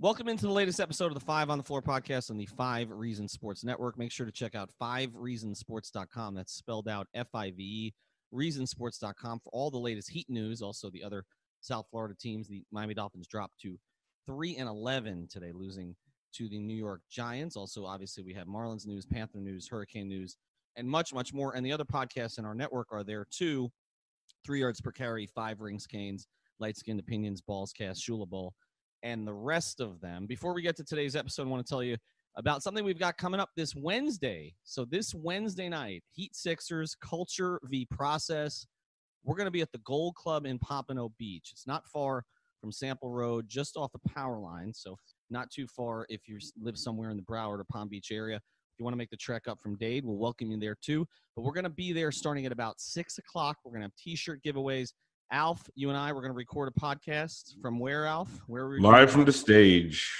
Welcome into the latest episode of the Five on the Floor podcast on the Five Reasons Sports Network. Make sure to check out fivereasonsports.com. That's spelled out F I V E, reasonsports.com for all the latest Heat news. Also, the other South Florida teams. The Miami Dolphins dropped to 3 and 11 today, losing to the New York Giants. Also, obviously, we have Marlins news, Panther news, Hurricane news, and much, much more. And the other podcasts in our network are there too Three Yards Per Carry, Five Rings Canes, Light Skinned Opinions, Balls Cast, Shula Bowl and the rest of them. Before we get to today's episode, I want to tell you about something we've got coming up this Wednesday. So, this Wednesday night, Heat Sixers, Culture v Process. We're going to be at the Gold Club in Pompano Beach. It's not far from Sample Road, just off the power line. So, not too far if you live somewhere in the Broward or Palm Beach area. If you want to make the trek up from Dade, we'll welcome you there too. But we're going to be there starting at about six o'clock. We're going to have t shirt giveaways Alf, you and I, we're going to record a podcast from where, Alf? Where are we? Live from the stage.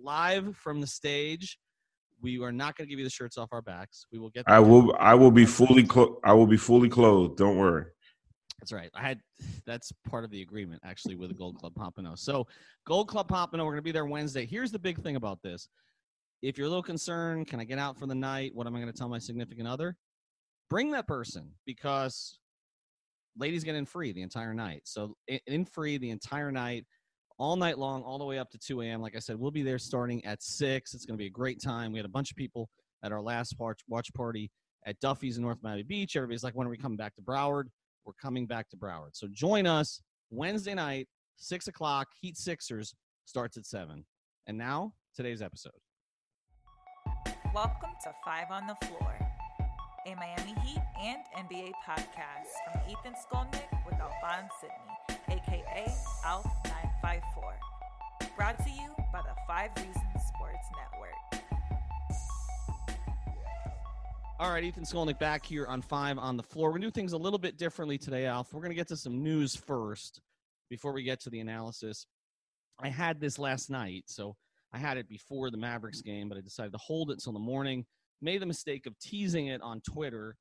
Live from the stage. We are not going to give you the shirts off our backs. We will get. I will. I will be fully. Clo- I will be fully clothed. Don't worry. That's right. I had. That's part of the agreement actually with the Gold Club Pompano. So, Gold Club Pompano, we're going to be there Wednesday. Here's the big thing about this. If you're a little concerned, can I get out for the night? What am I going to tell my significant other? Bring that person because ladies get in free the entire night. So in free the entire night, all night long, all the way up to 2 a.m. Like I said, we'll be there starting at 6. It's going to be a great time. We had a bunch of people at our last watch, watch party at Duffy's in North Miami Beach. Everybody's like, when are we coming back to Broward? We're coming back to Broward. So join us Wednesday night, 6 o'clock. Heat Sixers starts at 7. And now, today's episode. Welcome to Five on the Floor a Miami Heat and NBA podcast from Ethan Skolnick with Alphonse Sidney, aka ALF954. Brought to you by the Five Reasons Sports Network. All right, Ethan Skolnick back here on Five on the Floor. We're going to do things a little bit differently today, Alf. We're going to get to some news first before we get to the analysis. I had this last night, so I had it before the Mavericks game, but I decided to hold it till the morning made the mistake of teasing it on Twitter.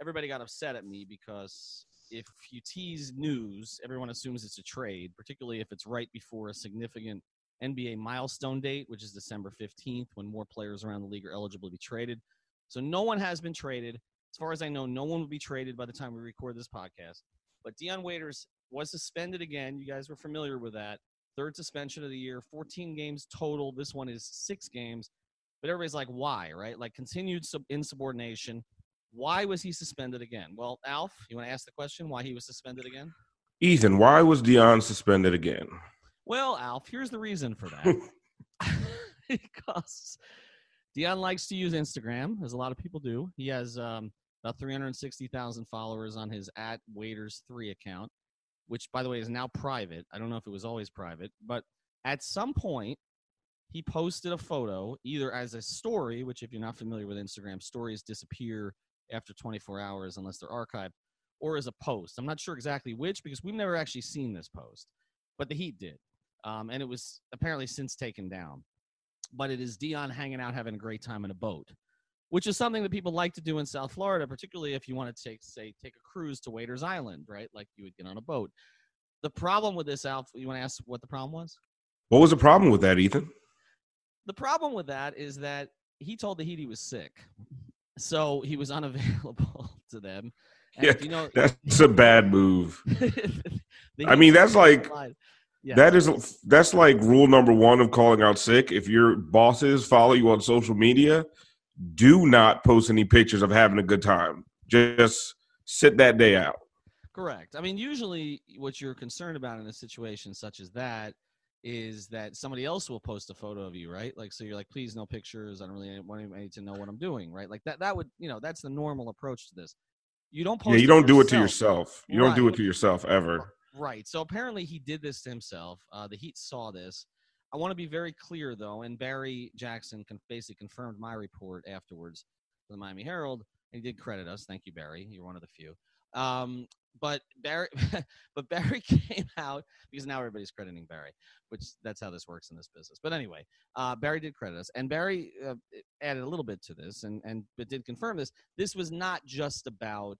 Everybody got upset at me because if you tease news, everyone assumes it's a trade, particularly if it's right before a significant NBA milestone date, which is December 15th, when more players around the league are eligible to be traded. So no one has been traded. As far as I know, no one will be traded by the time we record this podcast. But Dion Waiters was suspended again. You guys were familiar with that. Third suspension of the year, 14 games total. This one is six games. But everybody's like, why, right? Like continued sub- insubordination. Why was he suspended again? Well, Alf, you want to ask the question why he was suspended again? Ethan, why was Dion suspended again? Well, Alf, here's the reason for that. because Dion likes to use Instagram, as a lot of people do. He has um, about 360,000 followers on his at Waiters 3 account, which, by the way, is now private. I don't know if it was always private, but at some point, he posted a photo either as a story, which if you're not familiar with Instagram, stories disappear after 24 hours unless they're archived, or as a post. I'm not sure exactly which because we've never actually seen this post, but the Heat did, um, and it was apparently since taken down. But it is Dion hanging out, having a great time in a boat, which is something that people like to do in South Florida, particularly if you want to take, say, take a cruise to Waiters Island, right? Like you would get on a boat. The problem with this, Alf, you want to ask what the problem was? What was the problem with that, Ethan? The problem with that is that he told the Heat he was sick, so he was unavailable to them. And, yeah, you know, that's a bad move. I mean, that's like yeah. that is that's like rule number one of calling out sick. If your bosses follow you on social media, do not post any pictures of having a good time. Just sit that day out. Correct. I mean, usually what you're concerned about in a situation such as that is that somebody else will post a photo of you, right? Like, so you're like, please no pictures. I don't really want anybody to know what I'm doing, right? Like that, that would, you know, that's the normal approach to this. You don't post. Yeah, you don't do it to yourself. You right. don't do it to yourself ever. Right. So apparently he did this to himself. Uh, the Heat saw this. I want to be very clear though, and Barry Jackson can basically confirmed my report afterwards for the Miami Herald, he did credit us. Thank you, Barry. You're one of the few. Um, but Barry, but Barry came out because now everybody's crediting Barry, which that's how this works in this business. But anyway, uh, Barry did credit us, and Barry uh, added a little bit to this, and and but did confirm this. This was not just about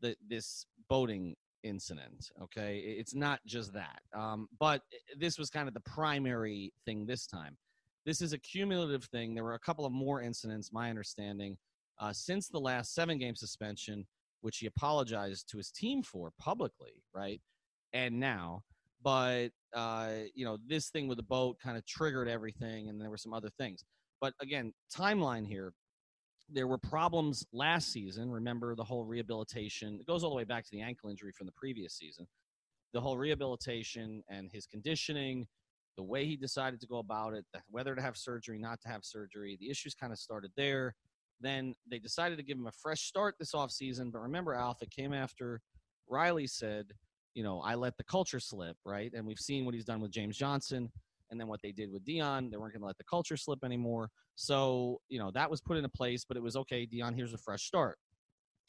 the this boating incident. Okay, it's not just that, um, but this was kind of the primary thing this time. This is a cumulative thing. There were a couple of more incidents, my understanding, uh, since the last seven game suspension which he apologized to his team for publicly, right? And now, but uh, you know, this thing with the boat kind of triggered everything, and there were some other things. But again, timeline here. There were problems last season. Remember the whole rehabilitation. It goes all the way back to the ankle injury from the previous season. The whole rehabilitation and his conditioning, the way he decided to go about it, whether to have surgery, not to have surgery. The issues kind of started there. Then they decided to give him a fresh start this offseason. But remember, Alf, it came after Riley said, you know, I let the culture slip, right? And we've seen what he's done with James Johnson and then what they did with Dion. They weren't going to let the culture slip anymore. So, you know, that was put into place, but it was okay, Dion, here's a fresh start.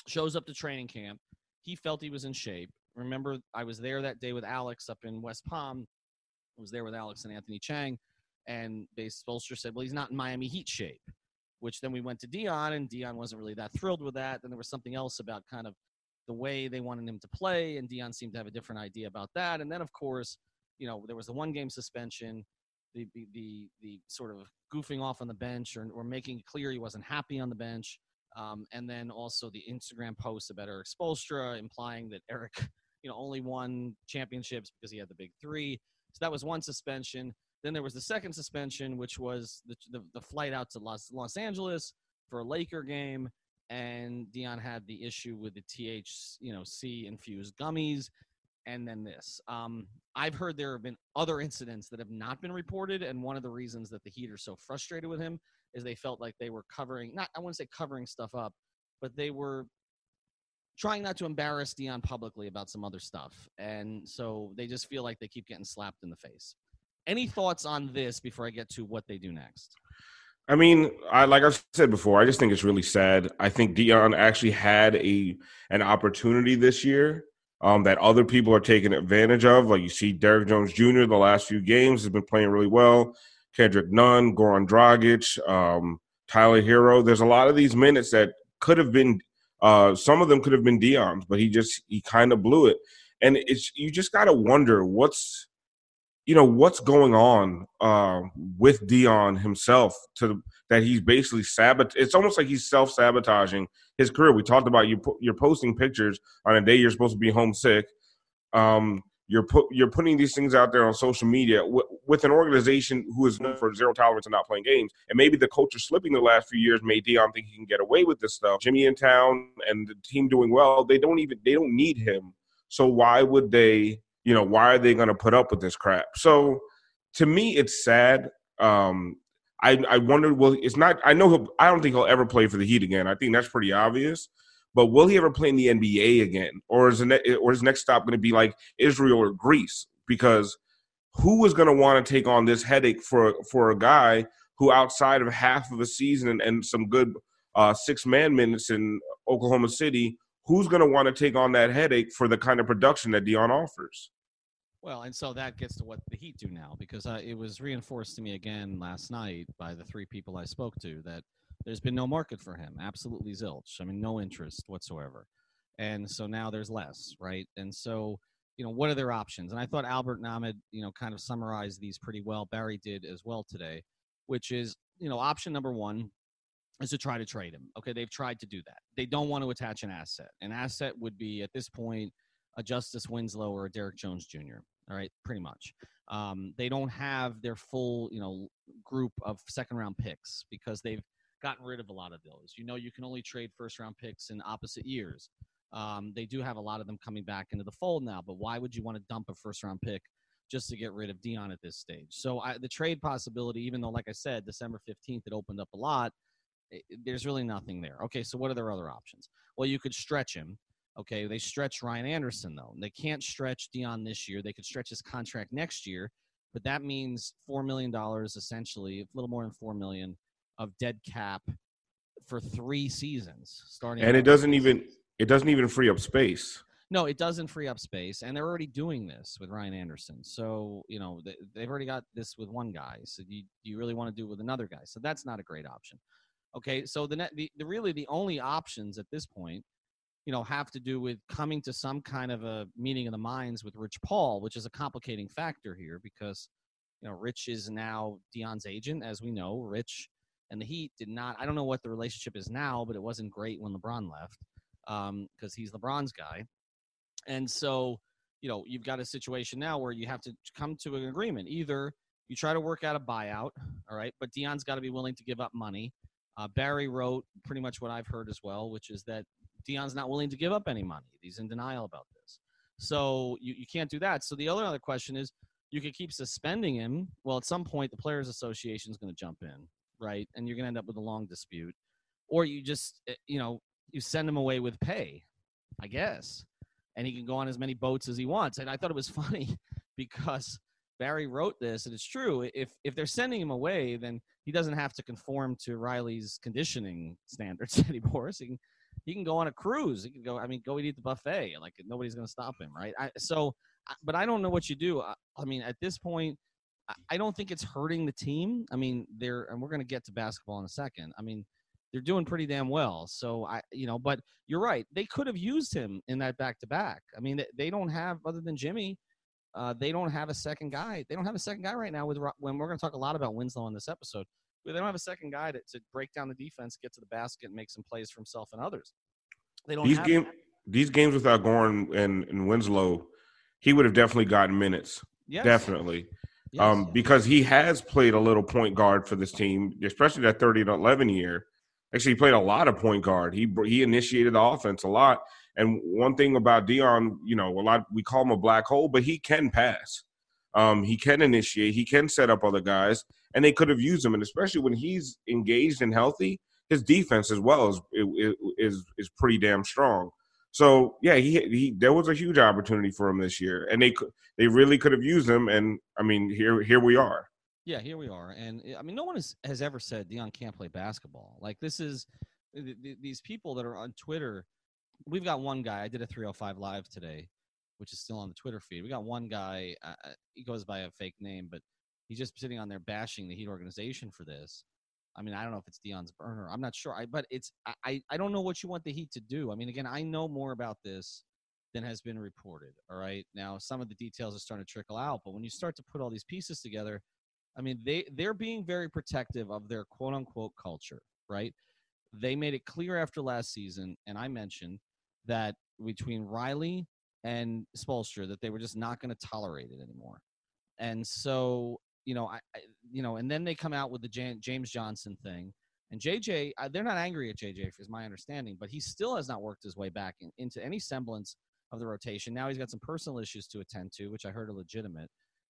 Shows up to training camp. He felt he was in shape. Remember, I was there that day with Alex up in West Palm. I was there with Alex and Anthony Chiang. And Base Spoelstra said, well, he's not in Miami Heat shape which then we went to Dion, and Dion wasn't really that thrilled with that. Then there was something else about kind of the way they wanted him to play, and Dion seemed to have a different idea about that. And then, of course, you know, there was the one game suspension, the the the, the sort of goofing off on the bench or, or making clear he wasn't happy on the bench. Um, and then also the Instagram post about Erik Spoelstra implying that Erik, you know, only won championships because he had the big three. So that was one suspension. Then there was the second suspension, which was the, the, the flight out to Los, Los Angeles for a Laker game. And Dion had the issue with the TH, you know, C infused gummies. And then this. Um, I've heard there have been other incidents that have not been reported. And one of the reasons that the Heat are so frustrated with him is they felt like they were covering, not, I wouldn't say covering stuff up, but they were trying not to embarrass Dion publicly about some other stuff. And so they just feel like they keep getting slapped in the face. Any thoughts on this before I get to what they do next? I mean, I like I've said before, I just think it's really sad. I think Dion actually had a an opportunity this year um, that other people are taking advantage of. Like you see, Derrick Jones Jr. the last few games has been playing really well. Kendrick Nunn, Goran Dragic, um, Tyler Herro. There's a lot of these minutes that could have been. Uh, some of them could have been Dion's, but he just he kind of blew it. And it's you just got to wonder what's you know what's going on uh, with Dion himself to that he's basically sabot. It's almost like he's self sabotaging his career. We talked about you. You're posting pictures on a day you're supposed to be homesick. Um, you're put you're putting these things out there on social media w- with an organization who is known for zero tolerance and not playing games. And maybe the culture slipping the last few years made Dion think he can get away with this stuff. Jimmy in town and the team doing well. They don't even they don't need him. So why would they? You know, why are they going to put up with this crap? So to me, it's sad. Um, I, I wonder, well, it's not, I know I don't think he'll ever play for the Heat again. I think that's pretty obvious. But will he ever play in the NBA again? Or is, ne- or is next stop going to be like Israel or Greece? Because who is going to want to take on this headache for, for a guy who, outside of half of a season and, and some good uh, six man minutes in Oklahoma City, who's going to want to take on that headache for the kind of production that Dion offers? Well, and so that gets to what the Heat do now, because uh, it was reinforced to me again last night by the three people I spoke to that there's been no market for him, absolutely zilch. I mean, no interest whatsoever. And so now there's less, right? And so, you know, what are their options? And I thought Albert Nahmad, you know, kind of summarized these pretty well. Barry did as well today, which is, you know, option number one is to try to trade him. Okay, they've tried to do that. They don't want to attach an asset. An asset would be at this point a Justise Winslow or a Derrick Jones Jr. All right, pretty much. Um, they don't have their full, you know, group of second round picks because they've gotten rid of a lot of those. You know, you can only trade first round picks in opposite years. Um, they do have a lot of them coming back into the fold now, but why would you want to dump a first round pick just to get rid of Dion at this stage? So I, the trade possibility, even though, like I said, December 15th, it opened up a lot, it, there's really nothing there. Okay, so what are their other options? Well, you could stretch him Okay, they stretch Ryan Anderson though. They can't stretch Dion this year. They could stretch his contract next year. but that means four million dollars essentially, a little more than four million of dead cap for three seasons starting. And it doesn't even it doesn't even free up space. No, it doesn't free up space, and they're already doing this with Ryan Anderson. So you know they, have already got this with one guy. So you you really want to do it with another guy? So that's not a great option. Okay, so the net the, the really the only options at this point, you know, have to do with coming to some kind of a meeting of the minds with Rich Paul, which is a complicating factor here because you know Rich is now Dion's agent, as we know. Rich and the Heat did not. I don't know what the relationship is now, but it wasn't great when LeBron left because um, he's LeBron's guy. And so, you know, you've got a situation now where you have to come to an agreement. Either you try to work out a buyout, all right, but Dion's got to be willing to give up money. Uh, Barry wrote pretty much what I've heard as well, which is that Dion's not willing to give up any money. He's in denial about this. So you, you can't do that. So the other other question is you could keep suspending him. Well, at some point, the Players Association is going to jump in, right? And you're going to end up with a long dispute. Or you just, eh, you know, you send him away with pay, I guess and he can go on as many boats as he wants. And I thought it was funny because Barry wrote this, and it's true. If if they're sending him away, then he doesn't have to conform to Riley's conditioning standards anymore. So he can he can go on a cruise. He can go. I mean, go eat the buffet. Like nobody's going to stop him, right? I, so, but I don't know what you do. I, I mean, at this point, I don't think it's hurting the team. I mean, they're and we're going to get to basketball in a second. I mean, they're doing pretty damn well. So I, you know, but you're right. They could have used him in that back to back. I mean, they don't have other than Jimmy. Uh, they don't have a second guy. They don't have a second guy right now. With when we're going to talk a lot about Winslow in this episode, they don't have a second guy to, to break down the defense, get to the basket, and make some plays for himself and others. They don't. These game, these games without Goran and, and Winslow, he would have definitely gotten minutes. Yes. Definitely. Yes, um, because he has played a little point guard for this team, especially that 30 to 11 year. Actually, he played a lot of point guard. He he initiated the offense a lot. And one thing about Dion, you know, a lot we call him a black hole, but he can pass. Um, he can initiate. He can set up other guys, and they could have used him. And especially when he's engaged and healthy, his defense as well is is is pretty damn strong. So yeah, he he there was a huge opportunity for him this year, and they they really could have used him. And I mean, here here we are. Yeah, here we are, and I mean, no one has, has ever said Dion can't play basketball. Like this is th- th- these people that are on Twitter. We've got one guy. I did a 305 live today, which is still on the Twitter feed. We got one guy. Uh, uh, he goes by a fake name, but he's just sitting on there bashing the Heat organization for this. I mean, I don't know if it's Dion's burner. I'm not sure. I, but it's I I don't know what you want the Heat to do. I mean, again, I know more about this than has been reported. All right, now some of the details are starting to trickle out, but when you start to put all these pieces together I mean, they they're being very protective of their quote unquote culture, right? They made it clear after last season, and I mentioned that between Riley and Spoelstra that they were just not going to tolerate it anymore. And so, you know, I, I, you know, and then they come out with the Jan- James Johnson thing. And JJ, they're not angry at JJ, is my understanding, but he still has not worked his way back in, into any semblance of the rotation. Now he's got some personal issues to attend to, which I heard are legitimate.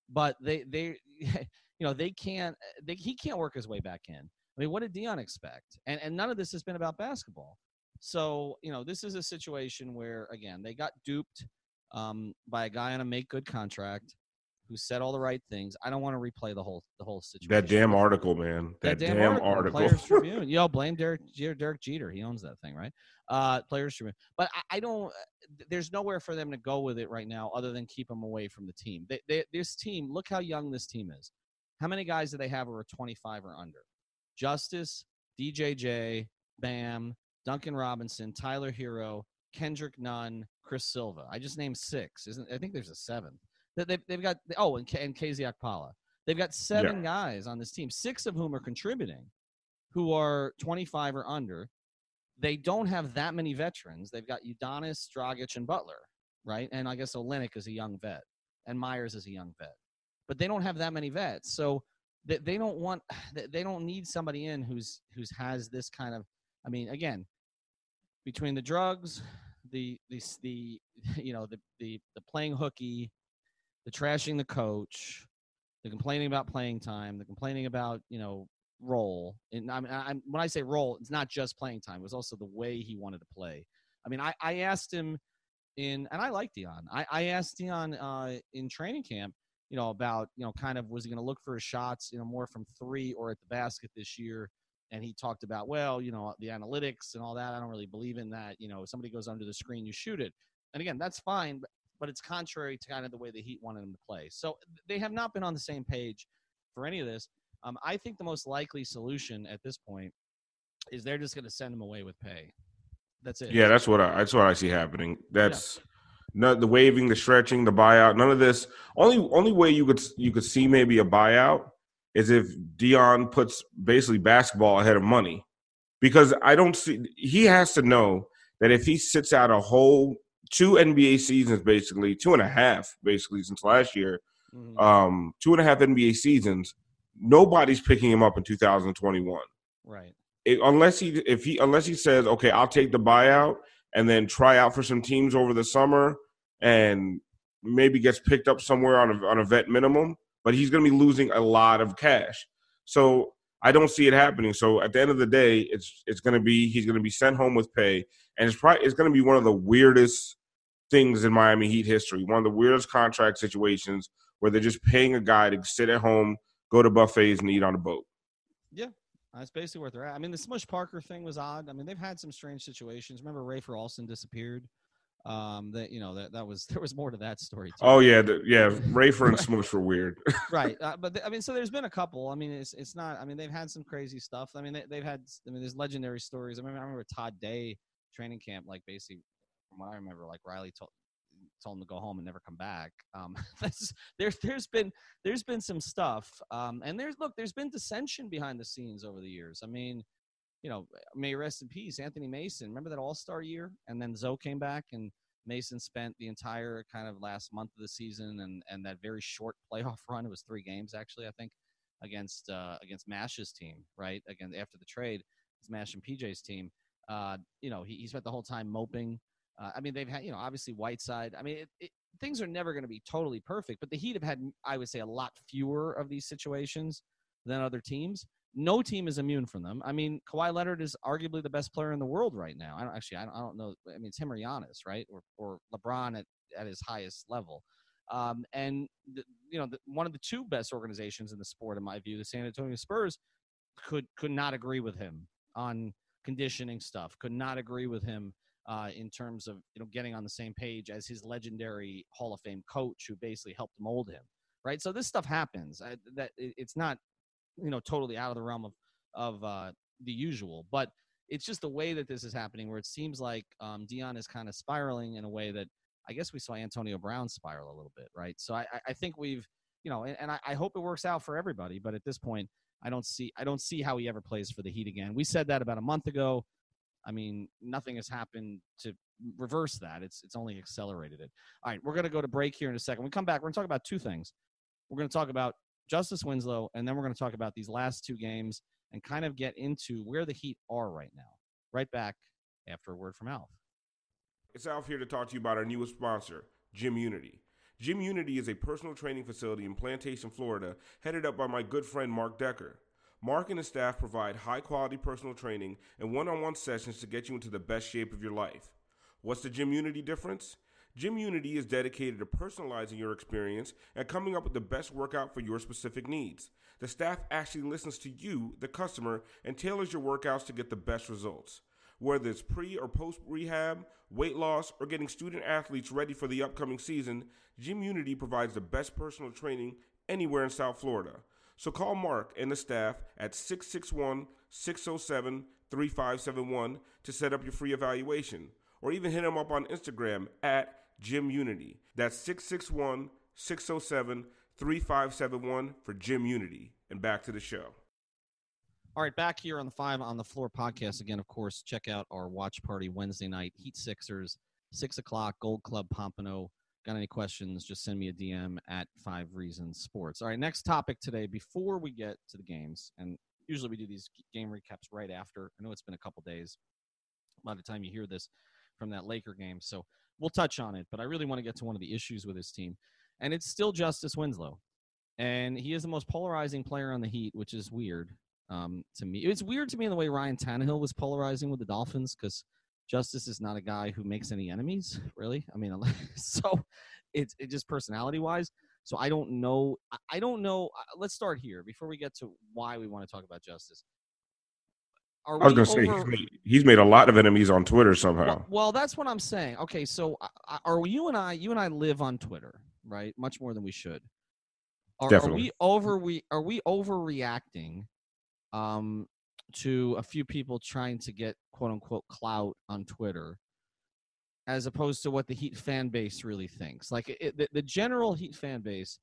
But they, they, you know they can't they, he can't work his way back in. I mean, what did Dion expect? And and none of this has been about basketball. So you know, this is a situation where again they got duped um, by a guy on a make good contract who said all the right things. I don't want to replay the whole the whole situation. That damn article, man. That, that damn, damn, article. article. Players Tribune. Yo, blame Derek Derek Jeter. He owns that thing, right? Uh, Players Tribune. But I, I, don't. There's nowhere for them to go with it right now, other than keep them away from the team. They, they, this team. Look how young this team is. How many guys do they have who are 25 or under? Justise, DJJ, Bam, Duncan Robinson, Tyler Herro, Kendrick Nunn, Chris Silva. I just named six. Isn't I think there's a seventh. They've, they've got oh and and KZ Okpala. They've got seven yeah. guys on this team, six of whom are contributing, who are 25 or under. They don't have that many veterans. They've got Udonis, Dragic, and Butler, right? And I guess Olynyk is a young vet, and Meyers is a young vet but they don't have that many vets. So they, they don't want they don't need somebody in who's who's has this kind of I mean again between the drugs, the the the you know the the the playing hooky, the trashing the coach, the complaining about playing time, the complaining about you know role. And I mean, I, when I say role, it's not just playing time; it was also the way he wanted to play. I mean, I, I asked him in, and I like Dion. I, I asked Dion uh, in training camp you know, about you know, kind of was he going to look for his shots, you know, more from three or at the basket this year. And he talked about, well, you know, the analytics and all that. I don't really believe in that. You know, if somebody goes under the screen, you shoot it. And again, that's fine, but, but it's contrary to kind of the way the Heat wanted him to play. So they have not been on the same page for any of this. Um, I think the most likely solution at this point is they're just going to send him away with pay. That's it. Yeah, that's what I that's what I see happening. That's yeah. not the waving, the stretching, the buyout. None of this. Only only way you could you could see maybe a buyout is if Dion puts basically basketball ahead of money, because I don't see he has to know that if he sits out a whole two NBA seasons, basically two and a half, basically since last year, mm-hmm. um, two and a half NBA seasons, nobody's picking him up in 2021. Right it, unless he if he unless he says okay i'll take the buyout and then try out for some teams over the summer and maybe gets picked up somewhere on a, on a vet minimum but he's going to be losing a lot of cash so i don't see it happening so at the end of the day it's it's going to be he's going to be sent home with pay and it's probably it's going to be one of the weirdest things in miami heat history one of the weirdest contract situations where they're just paying a guy to sit at home go to buffets and eat on a boat yeah that's basically where they're at. I mean, the Smush Parker thing was odd. I mean, they've had some strange situations. Remember, Rafer Alston disappeared. Um, that you know that that was there was more to that story. Too. Oh yeah, the, yeah. Rafer and Smush were weird. right, uh, but the, I mean, so there's been a couple. I mean, it's it's not. I mean, they've had some crazy stuff. I mean, they, have had. I mean, there's legendary stories. I remember, I remember Todd Day training camp, like basically I remember, like Riley told told him to go home and never come back. Um, there's there's been there's been some stuff, um, and there's look there's been dissension behind the scenes over the years. I mean, you know, may rest in peace, Anthony Mason. Remember that All Star year, and then Zo came back, and Mason spent the entire kind of last month of the season and and that very short playoff run. It was three games actually, I think, against uh, against Mash's team, right? Again after the trade, it's Mash and PJ's team. Uh, you know, he, he spent the whole time moping uh, I mean, they've had, you know, obviously Whiteside. I mean, it, it, things are never going to be totally perfect, but the Heat have had, I would say, a lot fewer of these situations than other teams. No team is immune from them. I mean, Kawhi Leonard is arguably the best player in the world right now. I don't actually, I don't, I don't know. I mean, it's him or Giannis, right? Or, or LeBron at, at his highest level. Um, and the, you know, the, one of the two best organizations in the sport, in my view, the San Antonio Spurs, could could not agree with him on conditioning stuff. Could not agree with him uh, in terms of you know getting on the same page as his legendary Hall of Fame coach, who basically helped mold him. Right. So this stuff happens. I, that it's not you know totally out of the realm of of uh, the usual, but it's just the way that this is happening, where it seems like um, Dion is kind of spiraling in a way that I guess we saw Antonio Brown spiral a little bit, right? So I, I think we've, you know, and, and I, I, hope it works out for everybody. But at this point, I don't see, I don't see how he ever plays for the Heat again. We said that about a month ago. I mean, nothing has happened to reverse that. It's it's only accelerated it. All right, we're going to go to break here in a second. When we come back, we're going to talk about two things. We're going to talk about Justise Winslow, and then we're going to talk about these last two games and kind of get into where the Heat are right now. Right back after a word from Alf. It's Alf here to talk to you about our newest sponsor, GymUnity. Gym Unity is a personal training facility in Plantation, Florida, headed up by my good friend Mark Decker. Mark and his staff provide high quality personal training and one on one sessions to get you into the best shape of your life. What's the GymUnity difference? GymUnity is dedicated to personalizing your experience and coming up with the best workout for your specific needs. The staff actually listens to you, the customer, and tailors your workouts to get the best results. Whether it's pre or post rehab, weight loss, or getting student athletes ready for the upcoming season, GymUnity provides the best personal training anywhere in South Florida. So call Mark and the staff at 661 607 3571 to set up your free evaluation, or even hit them up on Instagram at GymUnity. That's 661 607 3571 for GymUnity. And back to the show. All right, back here on the Five on the Floor podcast again. Of course, check out our watch party Wednesday night, Heat Sixers, six o'clock, Gold Club Pompano. Got any questions? Just send me a DM at Five Reasons Sports. All right, next topic today. Before we get to the games, and usually we do these game recaps right after. I know it's been a couple days by the time you hear this from that Laker game, so we'll touch on it. But I really want to get to one of the issues with this team, and it's still Justise Winslow, and he is the most polarizing player on the Heat, which is weird um, to me. It's weird to me in the way Ryan Tannehill was polarizing with the Dolphins because Justise is not a guy who makes any enemies, really. I mean, so it's it just personality wise. So I don't know. I don't know. Uh, let's start here before we get to why we want to talk about Justise. Are I was going to say he's made, he's made, a lot of enemies on Twitter somehow. Well, well that's what I'm saying. Okay, so uh, are you and I? You and I live on Twitter, right? Much more than we should. Are, Definitely. are we over? We are we overreacting um, to a few people trying to get quote unquote clout on Twitter, as opposed to what the Heat fan base really thinks? Like it, the, the general Heat fan base,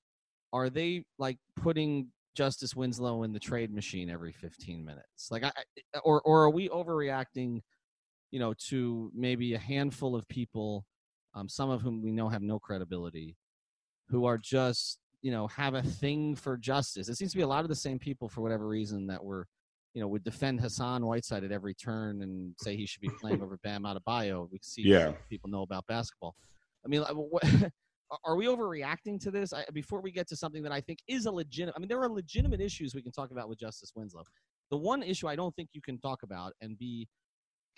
are they like putting Justise Winslow in the trade machine every 15 minutes? Like, I, or or are we overreacting? You know, to maybe a handful of people, um, some of whom we know have no credibility, who are just you know have a thing for Justise. It seems to be a lot of the same people for whatever reason that were, you know, would defend Hassan Whiteside at every turn and say he should be playing over Bam Adebayo. We see yeah. people know about basketball. I mean, what, are we overreacting to this? I, before we get to something that I think is a legitimate, I mean, there are legitimate issues we can talk about with Justise Winslow. The one issue I don't think you can talk about and be,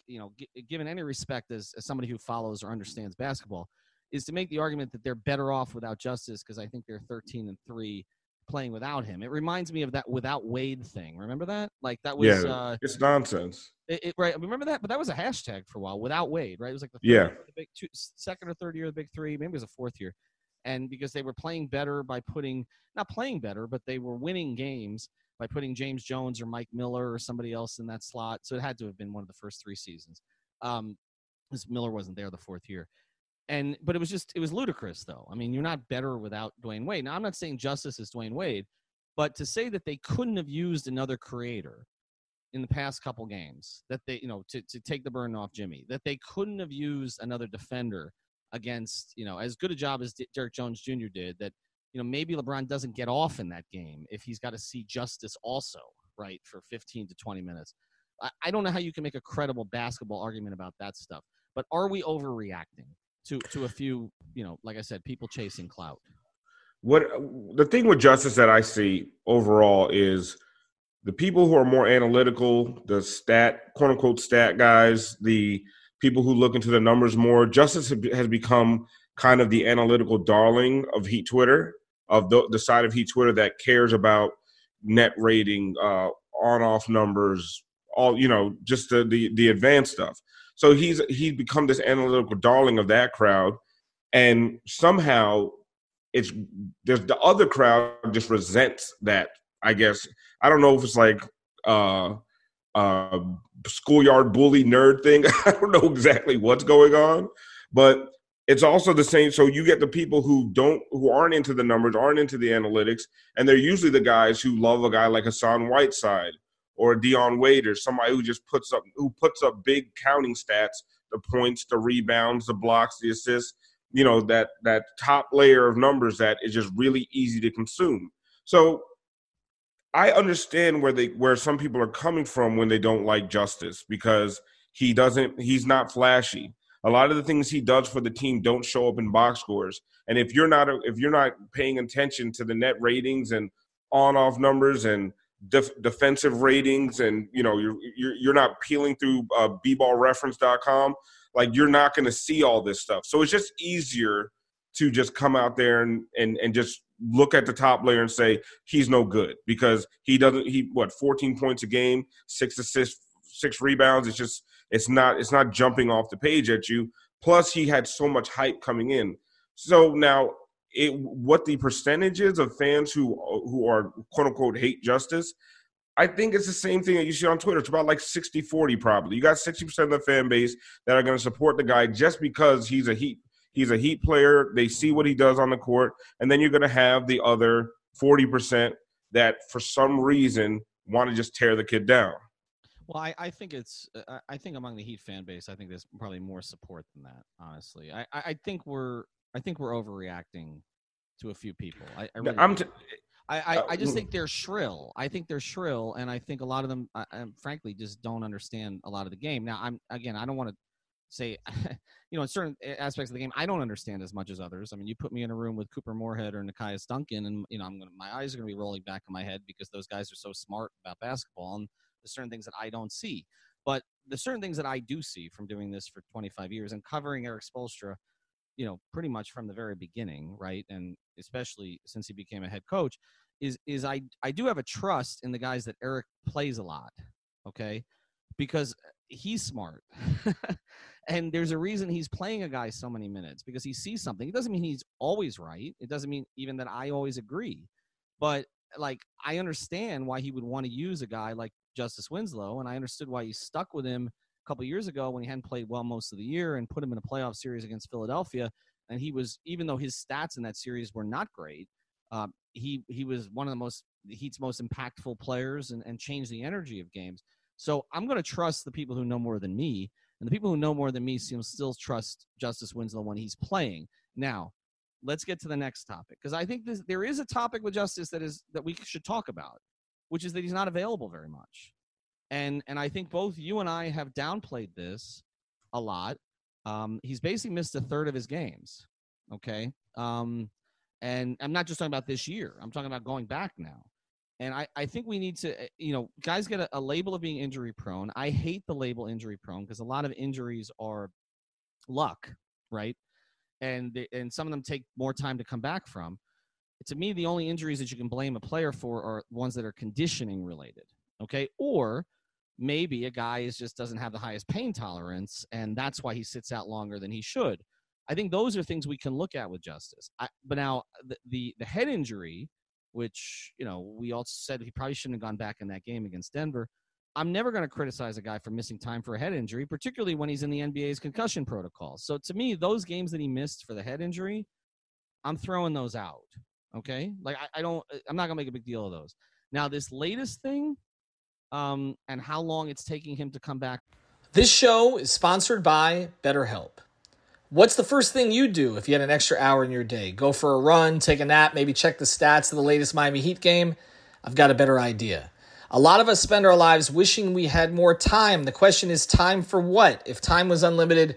you know, g- given any respect as, as somebody who follows or understands basketball, is to make the argument that they're better off without Justise because I think they're 13 and three playing without him. It reminds me of that without Wade thing. Remember that? Like that was yeah, uh, it's nonsense. It, it, right. Remember that? But that was a hashtag for a while. Without Wade, right? It was like the yeah, the big two, second or third year of the big three. Maybe it was a fourth year, and because they were playing better by putting not playing better, but they were winning games by putting James Jones or Mike Miller or somebody else in that slot. So it had to have been one of the first three seasons. Um, because Miller wasn't there the fourth year and but it was just it was ludicrous though. I mean, you're not better without Dwyane Wade. Now I'm not saying Justise is Dwyane Wade, but to say that they couldn't have used another creator in the past couple games, that they you know to to take the burden off Jimmy, that they couldn't have used another defender against you know as good a job as Derrick Jones Jr. did. That you know maybe LeBron doesn't get off in that game if he's got to see Justise also right for 15 to 20 minutes. I, I don't know how you can make a credible basketball argument about that stuff. But are we overreacting? To to a few, you know, like I said, people chasing clout. What the thing with Justise that I see overall is the people who are more analytical, the stat quote unquote stat guys, the people who look into the numbers more. Justise has become kind of the analytical darling of Heat Twitter, of the, the side of Heat Twitter that cares about net rating, uh, on off numbers, all you know, just the, the the advanced stuff. So he's he's become this analytical darling of that crowd, and somehow it's there's the other crowd just resents that. I guess I don't know if it's like uh uh schoolyard bully nerd thing. I don't know exactly what's going on, but it's also the same. So you get the people who don't, who aren't into the numbers, aren't into the analytics, and they're usually the guys who love a guy like Hassan Whiteside or Dion Wade or somebody who just puts up who puts up big counting stats, the points, the rebounds, the blocks, the assists, you know, that that top layer of numbers that is just really easy to consume. So I understand where they where some people are coming from when they don't like Justise because he doesn't he's not flashy. A lot of the things he does for the team don't show up in box scores. And if you're not if you're not paying attention to the net ratings and on off numbers and def- defensive ratings and you know you're you're, you're not peeling through uh, bballreference.com like you're not going to see all this stuff. So it's just easier to just come out there and, and and just look at the top layer and say he's no good because he doesn't he what 14 points a game six assists six rebounds it's just it's not it's not jumping off the page at you. Plus he had so much hype coming in. So now it, what the percentages of fans who who are quote unquote hate Justise, I think it's the same thing that you see on Twitter. It's about like 60 40 probably. You got 60% of the fan base that are going to support the guy just because he's a heat he's a heat player. They see what he does on the court, and then you're going to have the other 40% that for some reason want to just tear the kid down. Well, I, I think it's uh, I think among the Heat fan base, I think there's probably more support than that. Honestly, I I think we're I think we're overreacting to a few people. I, I really I'm. T- I, I, I, just uh, think they're shrill. I think they're shrill, and I think a lot of them, I, I, frankly, just don't understand a lot of the game. Now, I'm again, I don't want to say, you know, in certain aspects of the game, I don't understand as much as others. I mean, you put me in a room with Couper Moorhead or Nekias Duncan, and you know, I'm gonna, my eyes are gonna be rolling back in my head because those guys are so smart about basketball, and there's certain things that I don't see. But the certain things that I do see from doing this for 25 years and covering Erik Spoelstra you know, pretty much from the very beginning, right? And especially since he became a head coach, is is I I do have a trust in the guys that Erik plays a lot, okay? Because uh, he's smart. and there's a reason he's playing a guy so many minutes because he sees something. It doesn't mean he's always right. It doesn't mean even that I always agree. But like I understand why he would want to use a guy like Justise Winslow, and I understood why he stuck with him couple years ago when he hadn't played well most of the year and put him in a playoff series against Philadelphia. And he was, even though his stats in that series were not great, uh, he he was one of the most Heat's most impactful players and, and changed the energy of games. So I'm going to trust the people who know more than me, and the people who know more than me seem still trust Justise Winslow when he's playing. Now, let's get to the next topic because I think this, there is a topic with Justise that is that we should talk about, which is that he's not available very much, and and I think both you and I have downplayed this a lot. Um, he's basically missed a third of his games. Okay, um, and I'm not just talking about this year. I'm talking about going back now. And I, I think we need to, eh, you know, guys get a, a label of being injury prone. I hate the label injury prone because a lot of injuries are luck, right? And and some of them take more time to come back from. To me, the only injuries that you can blame a player for are ones that are conditioning related, okay? Or maybe a guy is just doesn't have the highest pain tolerance, and that's why he sits out longer than he should. I think those are things we can look at with Justise. I, but now the, the the head injury which you know we all said he probably shouldn't have gone back in that game against Denver. I'm never going to criticize a guy for missing time for a head injury, particularly when he's in the NBA's concussion protocol. So to me, those games that he missed for the head injury, I'm throwing those out. Okay, like I, I don't, I'm not gonna make a big deal of those. Now this latest thing, um, and how long it's taking him to come back. This show is sponsored by BetterHelp. What's the first thing you do if you had an extra hour in your day? Go for a run, take a nap, maybe check the stats of the latest Miami Heat game? I've got a better idea. A lot of us spend our lives wishing we had more time. The question is, time for what? If time was unlimited,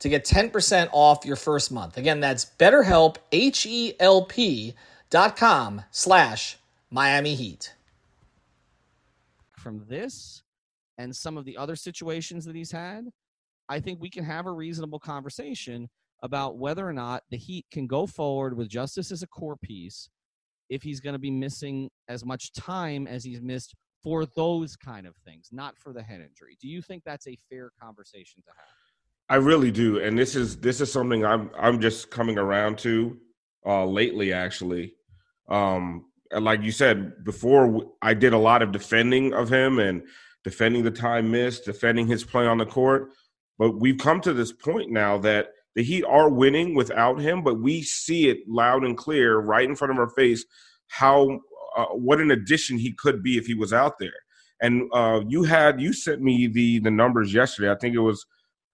to get 10% off your first month. Again, that's betterhelp, H-E-L-P dot com slash Miami Heat. From this and some of the other situations that he's had, I think we can have a reasonable conversation about whether or not the Heat can go forward with Justise as a core piece if he's going to be missing as much time as he's missed for those kind of things, not for the head injury. Do you think that's a fair conversation to have? I really do, and this is this is something I'm I'm just coming around to uh, lately, actually. Um, like you said before, I did a lot of defending of him and defending the time missed, defending his play on the court. But we've come to this point now that the Heat are winning without him, but we see it loud and clear right in front of our face how uh, what an addition he could be if he was out there. And uh, you had you sent me the the numbers yesterday. I think it was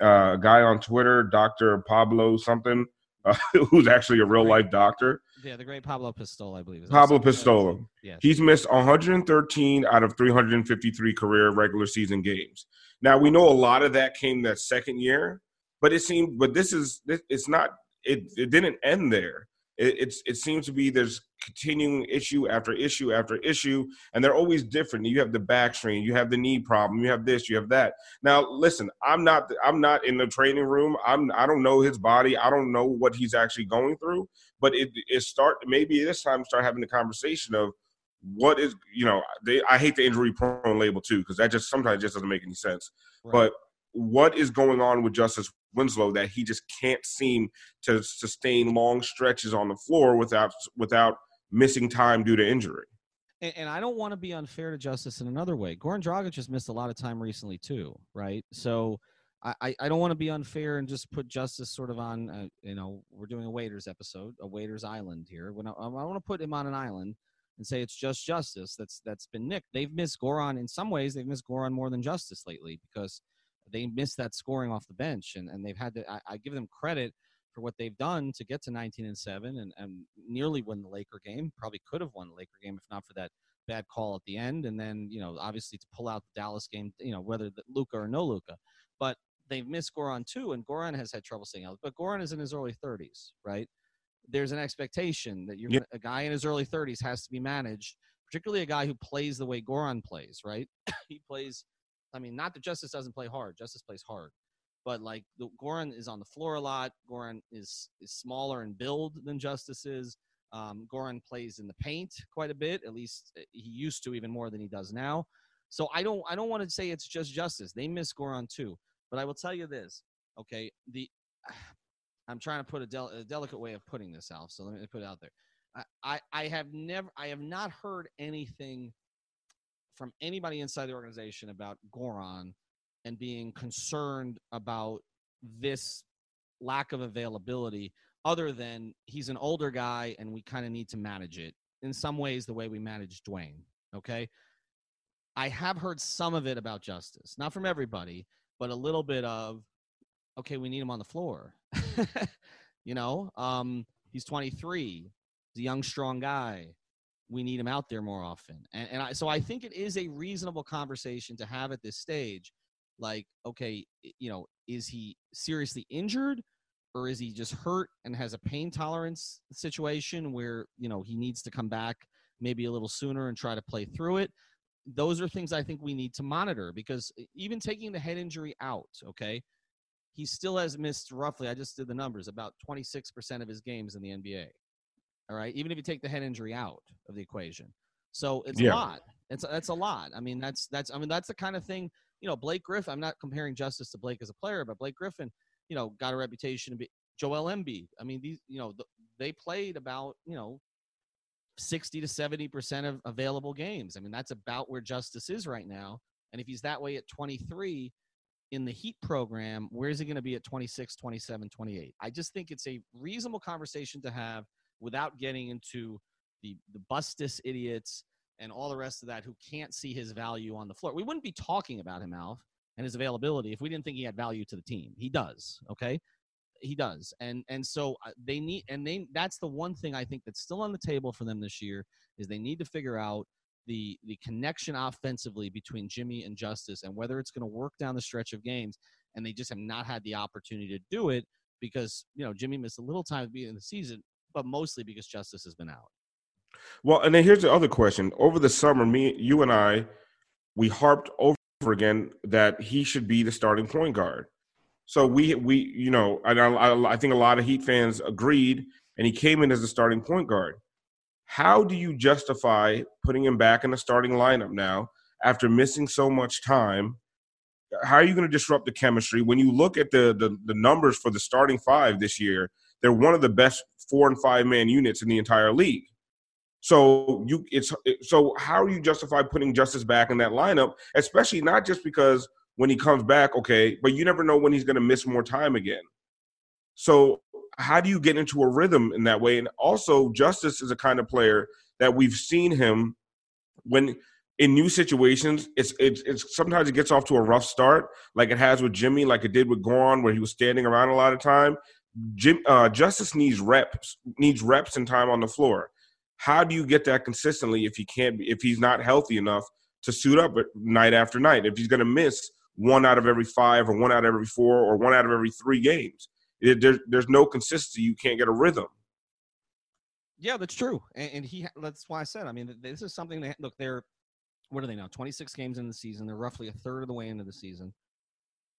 uh, a guy on Twitter, Doctor Pablo something, uh, who's actually a real life doctor. Yeah, the great Pablo Pistola, I believe. Pablo Pistola. Yes. He's missed 113 out of 353 career regular season games. Now we know a lot of that came that second year, but it seemed, but this is, it's not, it, it didn't end there it, it's it seems to be there's continuing issue after issue after issue, and they're always different. You have the back strain, you have the knee problem, you have this, you have that. Now, listen, I'm not I'm not in the training room. I'm I don't know his body. I don't know what he's actually going through. But it it start maybe this time start having the conversation of what is you know they I hate the injury prone label too because that just sometimes just doesn't make any sense. Right. But what is going on with Justise Winslow that he just can't seem to sustain long stretches on the floor without without missing time due to injury. And, and I don't want to be unfair to Justise in another way. Goran Dragic has missed a lot of time recently too, right? So I, I don't want to be unfair and just put Justise sort of on, uh, you know, we're doing a Waiters episode, a Waiters Island here. When I, I want to put him on an island and say it's just Justise that's that's been nicked. They've missed Goran in some ways. They've missed Goran more than Justise lately because they missed that scoring off the bench, and, and they've had to. I, I give them credit for what they've done to get to 19 and seven and, and nearly win the Laker game. Probably could have won the Laker game if not for that bad call at the end, and then you know obviously to pull out the Dallas game, you know whether Luka or no Luka, but they've missed Goran too, and Goran has had trouble staying out. But Goran is in his early 30s, right? There's an expectation that you're yep. a guy in his early 30s has to be managed, particularly a guy who plays the way Goran plays, right? he plays. I mean, not that Justise doesn't play hard. Justise plays hard, but like the, Goran is on the floor a lot. Goran is is smaller in build than Justise is. Um, Goran plays in the paint quite a bit. At least eh, he used to, even more than he does now. So I don't I don't want to say it's just Justise. They miss Goran too. But I will tell you this, okay? The I'm trying to put a, del- a delicate way of putting this out, so let me put it out there. I, I, I have never, I have not heard anything from anybody inside the organization about Goran and being concerned about this lack of availability other than he's an older guy and we kind of need to manage it in some ways the way we manage Dwyane. Okay. I have heard some of it about Justise, not from everybody, but a little bit of okay, we need him on the floor. you know, um, he's 23, he's a young, strong guy. We need him out there more often. And, and I, so I think it is a reasonable conversation to have at this stage. Like, okay, you know, is he seriously injured or is he just hurt and has a pain tolerance situation where, you know, he needs to come back maybe a little sooner and try to play through it? those are things I think we need to monitor because even taking the head injury out, okay, he still has missed roughly, I just did the numbers, about 26% of his games in the NBA. All right. Even if you take the head injury out of the equation. So it's yeah. a lot. It's, that's a lot. I mean, that's, that's, I mean, that's the kind of thing, you know, Blake Griffin, I'm not comparing Justise to Blake as a player, but Blake Griffin, you know, got a reputation to be Joel Embiid. I mean, these, you know, the, they played about, you know, 60 to 70% of available games. I mean, that's about where Justise is right now. And if he's that way at 23 in the Heat program, where is he going to be at 26, 27, 28? I just think it's a reasonable conversation to have without getting into the, the bustus idiots and all the rest of that who can't see his value on the floor. We wouldn't be talking about him, Alf, and his availability if we didn't think he had value to the team. He does, okay? he does and and so uh, they need and they that's the one thing i think that's still on the table for them this year is they need to figure out the the connection offensively between jimmy and Justise and whether it's going to work down the stretch of games and they just have not had the opportunity to do it because you know jimmy missed a little time at the beginning of the season but mostly because Justise has been out well and then here's the other question over the summer me you and i we harped over again that he should be the starting point guard so we we you know I, I, I think a lot of Heat fans agreed, and he came in as the starting point guard. How do you justify putting him back in the starting lineup now after missing so much time? How are you going to disrupt the chemistry when you look at the, the the numbers for the starting five this year? They're one of the best four and five man units in the entire league. So you it's so how do you justify putting Justise back in that lineup, especially not just because when he comes back, okay, but you never know when he's going to miss more time again. So, how do you get into a rhythm in that way? And also, Justise is a kind of player that we've seen him when in new situations. It's it's, it's sometimes it gets off to a rough start, like it has with Jimmy, like it did with Goran, where he was standing around a lot of time. Jim, uh, Justise needs reps, needs reps and time on the floor. How do you get that consistently if he can't, if he's not healthy enough to suit up night after night? If he's going to miss one out of every five or one out of every four or one out of every three games. It, there, there's no consistency. You can't get a rhythm. Yeah, that's true. And, and, he that's why I said, I mean, this is something that look, they're what are they now? 26 games in the season. They're roughly a third of the way into the season.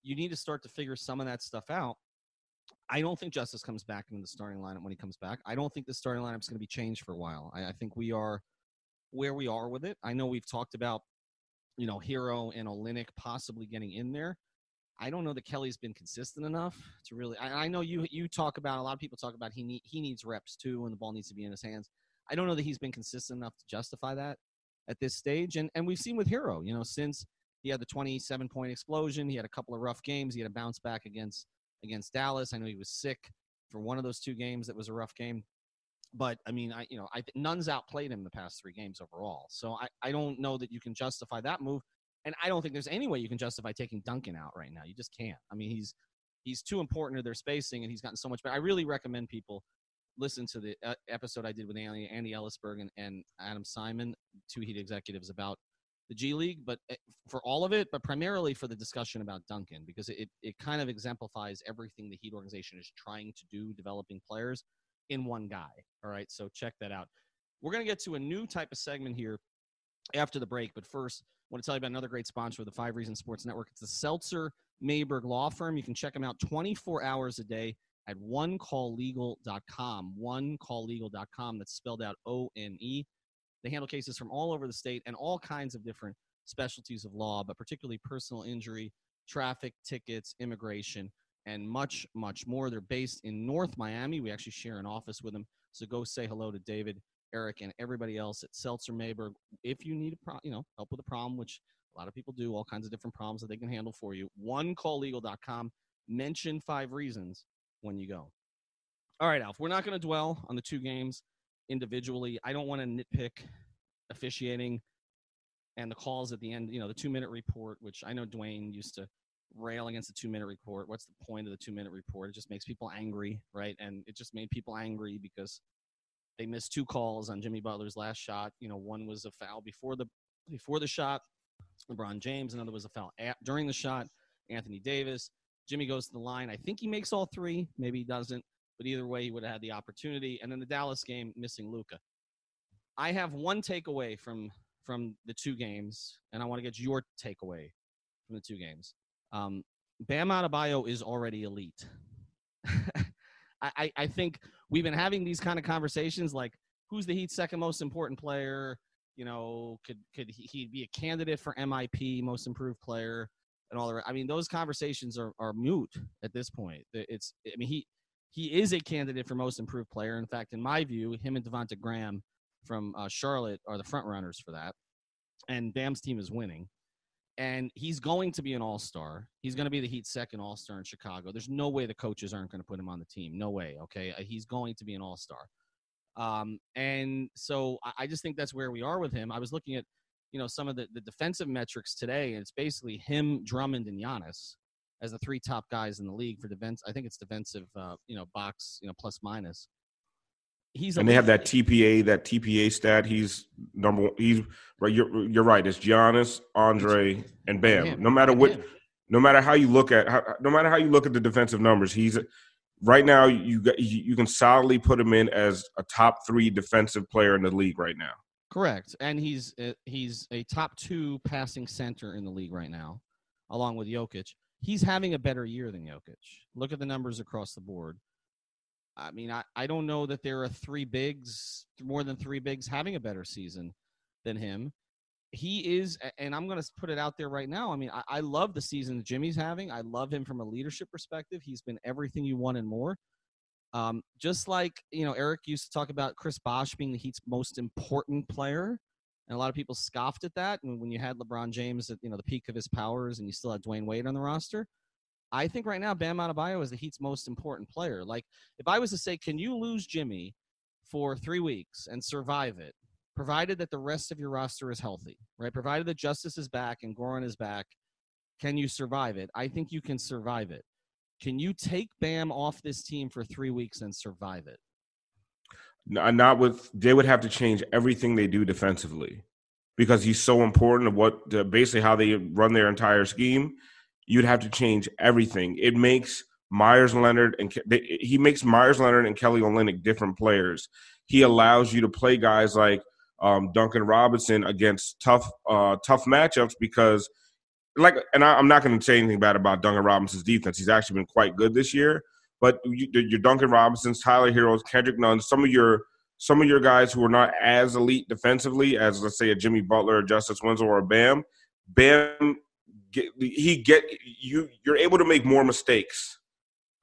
You need to start to figure some of that stuff out. I don't think Justise comes back into the starting lineup when he comes back. I don't think the starting lineup is going to be changed for a while. I, I think we are where we are with it. I know we've talked about you know, Herro and Olynyk possibly getting in there. I don't know that Kelly's been consistent enough to really. I, I, know you you talk about a lot of people talk about he need, he needs reps too, and the ball needs to be in his hands. I don't know that he's been consistent enough to justify that at this stage. And and we've seen with Herro, you know, since he had the 27 point explosion. He had a couple of rough games. He had a bounce back against against Dallas. I know he was sick for one of those two games. That was a rough game. But I mean, I you know, I Nunn's outplayed him the past three games overall. So I, I don't know that you can justify that move. And I don't think there's any way you can justify taking Duncan out right now. You just can't. I mean, he's he's too important to their spacing, and he's gotten so much better. I really recommend people listen to the uh, episode I did with Andy, Andy Elisburg and, and Adam Simon, two Heat executives, about the G League, but eh, for all of it, but primarily for the discussion about Duncan, because it, it kind of exemplifies everything the Heat organization is trying to do, developing players in one guy. All right, so check that out. We're going to get to a new type of segment here after the break, but first, I want to tell you about another great sponsor of the Five Reasons Sports Network. It's the Seltzer Mayberg Law Firm. You can check them out 24 hours a day at onecalllegal.com. Onecalllegal.com. That's spelled out O N E. They handle cases from all over the state and all kinds of different specialties of law, but particularly personal injury, traffic, tickets, immigration, and much, much more. They're based in North Miami. We actually share an office with them. So go say hello to David, Eric, and everybody else at Seltzer Mayberg. If you need, a pro- you know, help with a problem, which a lot of people do, all kinds of different problems that they can handle for you. OneCallLegal.com. Mention five reasons when you go. All right, Alf. We're not going to dwell on the two games individually. I don't want to nitpick officiating and the calls at the end, you know, the two minute report, which I know Dwyane used to rail against the two minute report. What's the point of the two minute report? It just makes people angry, right? And it just made people angry because they missed two calls on Jimmy Butler's last shot. You know, one was a foul before the before the shot, LeBron James. Another was a foul at, during the shot, Anthony Davis. Jimmy goes to the line. I think he makes all three. Maybe he doesn't. But either way, he would have had the opportunity. And then the Dallas game, missing Luka. I have one takeaway from from the two games, and I want to get your takeaway from the two games. Um, Bam Adebayo is already elite. I, I think we've been having these kind of conversations like who's the Heat's second most important player? You know, could could he be a candidate for MIP, most improved player, and all the. I mean, those conversations are are moot at this point. It's I mean he he is a candidate for most improved player. In fact, in my view, him and Devonte' Graham from uh, Charlotte are the front runners for that. And Bam's team is winning. And he's going to be an all star. He's going to be the Heat's second all star in Chicago. There's no way the coaches aren't going to put him on the team. No way. Okay. Uh, he's going to be an all star. Um, and so I, I just think that's where we are with him. I was looking at, you know, some of the, the defensive metrics today, and it's basically him, Drummond, and Giannis as the three top guys in the league for defense. I think it's defensive, uh, you know, box, you know, plus minus. He's and they have that TPA, that TPA stat. He's number one. He's right. You're you're right. It's Giannis, Andre, and Bam. No matter what, no matter how you look at, how, no matter how you look at the defensive numbers, he's right now. You you can solidly put him in as a top three defensive player in the league right now. Correct, and he's uh, he's a top two passing center in the league right now, along with Jokic he's having a better year than Jokic. Look at the numbers across the board. I mean, I, I don't know that there are three bigs, more than three bigs, having a better season than him. He is, and I'm going to put it out there right now. I mean, I, I love the season Jimmy's having. I love him from a leadership perspective. He's been everything you want and more. Um, just like, you know, Erik used to talk about Chris Bosh being the Heat's most important player and a lot of people scoffed at that. And when you had LeBron James at you know the peak of his powers, and you still had Dwyane Wade on the roster, I think right now Bam Adebayo is the Heat's most important player. Like if I was to say, can you lose Jimmy for three weeks and survive it, provided that the rest of your roster is healthy, right? Provided that Justise is back and Goran is back, can you survive it? I think you can survive it. Can you take Bam off this team for three weeks and survive it? Not with they would have to change everything they do defensively because he's so important of what basically how they run their entire scheme. You'd have to change everything. It makes Meyers Leonard and he makes Meyers Leonard and Kelly Olynyk different players. He allows you to play guys like um, Duncan Robinson against tough uh, tough matchups because like and I, am not going to say anything bad about Duncan Robinson's defense. He's actually been quite good this year. But you, your Duncan Robinsons, Tyler Herros, Kendrick Nunn, some of your some of your guys who are not as elite defensively as let's say a Jimmy Butler, or Justise Winslow, or Bam, Bam, get, he get you. You're able to make more mistakes,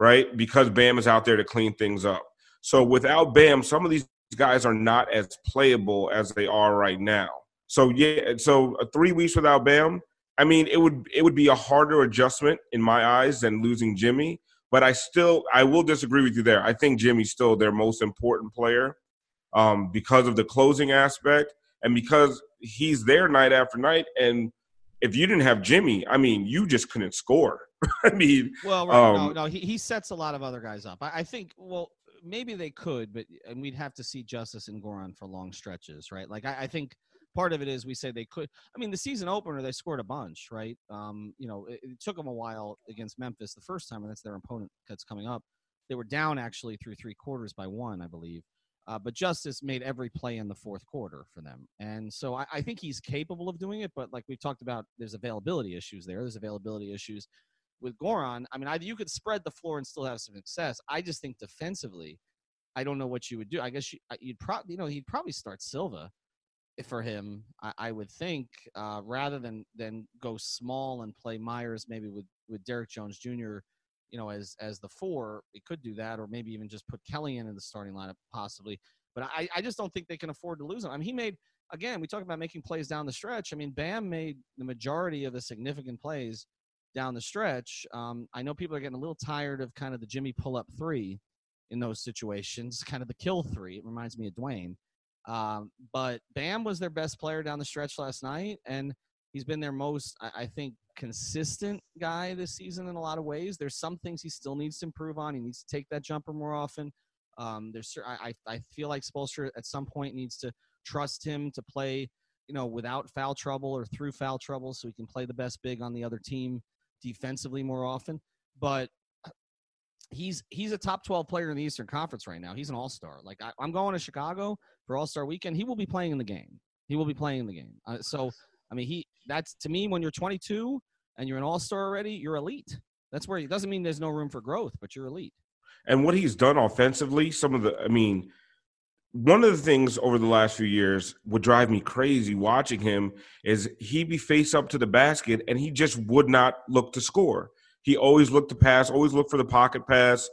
right? Because Bam is out there to clean things up. So without Bam, some of these guys are not as playable as they are right now. So yeah, so uh, three weeks without Bam, I mean, it would it would be a harder adjustment in my eyes than losing Jimmy. But I still I will disagree with you there. I think Jimmy's still their most important player um, because of the closing aspect and because he's there night after night. And if you didn't have Jimmy, I mean, you just couldn't score. I mean, well, right. Um, no, no, he, he sets a lot of other guys up. I, I think, well, maybe they could, but and we'd have to see Justise and Goran for long stretches, right? Like I, I, think part of it is we say they could. I mean, the season opener they scored a bunch, right? Um, you know, it, it, took them a while against Memphis the first time, and that's their opponent that's coming up. They were down actually through three quarters by one, I believe. Uh, but Justise made every play in the fourth quarter for them, and so I, I think he's capable of doing it. But like we've talked about, there's availability issues there. There's availability issues with Goran, I mean, you could spread the floor and still have some success. I just think defensively, I don't know what you would do. I guess you, uh, you'd probably, you know, he'd probably start Silva for him. I, I would think uh, rather than than go small and play Meyers maybe with with Derrick Jones Jr. You know, as as the four, he could do that, or maybe even just put Kelly in in the starting lineup possibly. But I, I just don't think they can afford to lose him. I mean, he made again. We talk about making plays down the stretch. I mean, Bam made the majority of the significant plays down the stretch. Um, I know people are getting a little tired of kind of the Jimmy pull up three in those situations, kind of the kill three. It reminds me of Dwyane. Um, but Bam was their best player down the stretch last night, and he's been their most, I, I think, consistent guy this season in a lot of ways. There's some things he still needs to improve on. He needs to take that jumper more often. Um, there's, I, I feel like Spoelstra at some point needs to trust him to play, you know, without foul trouble or through foul trouble, so he can play the best big on the other team defensively more often. But he's he's a top 12 player in the Eastern Conference right now. He's an all-star. Like I, am going to Chicago for All-Star weekend. He will be playing in the game. He will be playing in the game. Uh, so I mean, he that's to me when you're 22 and you're an all-star already, you're elite. That's where it doesn't mean there's no room for growth, but you're elite. And what he's done offensively, some of the I mean, one of the things over the last few years would drive me crazy watching him is he'd be face up to the basket and he just would not look to score. He always looked to pass, always looked for the pocket pass.